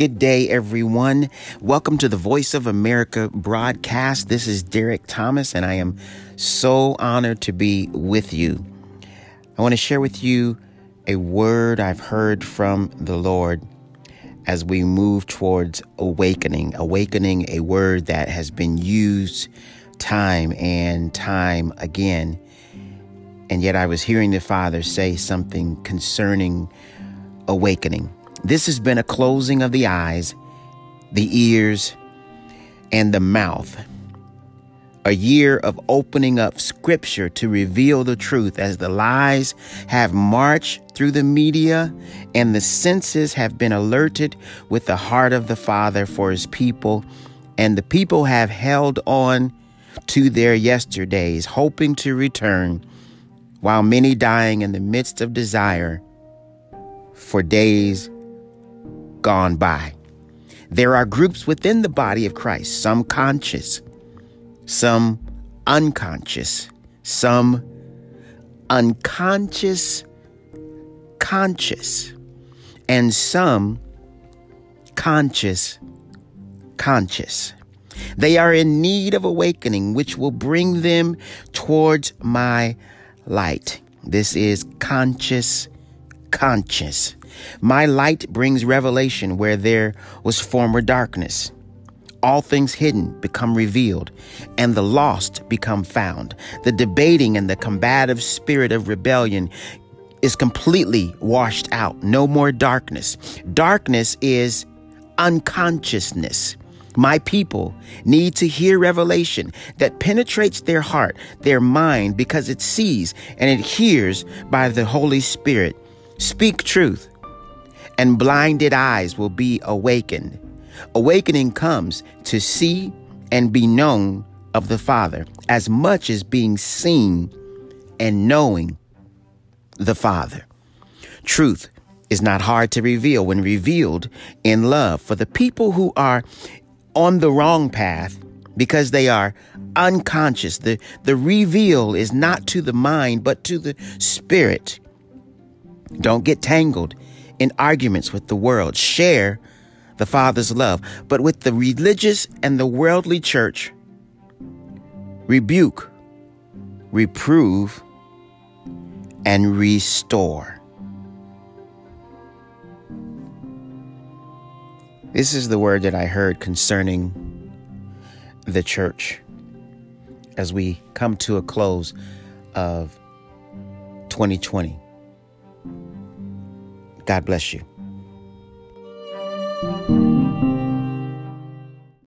Good day, everyone. Welcome to the Voice of America broadcast. This is Derek Thomas, and I am so honored to be with you. I want to share with you a word I've heard from the Lord as we move towards awakening. Awakening, a word that has been used time and time again. And yet I was hearing the Father say something concerning awakening. This has been a closing of the eyes, the ears, and the mouth. A year of opening up scripture to reveal the truth as the lies have marched through the media and the senses have been alerted with the heart of the Father for his people. And the people have held on to their yesterdays, hoping to return, while many dying in the midst of desire for days gone by. There are groups within the body of Christ, some conscious, some unconscious, some unconscious, conscious, and some conscious, conscious. They are in need of awakening, which will bring them towards my light. This is conscious, conscious. My light brings revelation where there was former darkness. All things hidden become revealed, and the lost become found. The debating and the combative spirit of rebellion is completely washed out. No more darkness. Darkness is unconsciousness. My people need to hear revelation that penetrates their heart, their mind, because it sees and it hears by the Holy Spirit. Speak truth and blinded eyes will be awakened. Awakening comes to see and be known of the Father as much as being seen and knowing the Father. Truth is not hard to reveal when revealed in love. For the people who are on the wrong path, because they are unconscious, the, the reveal is not to the mind, but to the spirit. Don't get tangled in arguments with the world. Share the Father's love. But with the religious and the worldly church, rebuke, reprove, and restore. This is the word that I heard concerning the church as we come to a close of 2020. God bless you.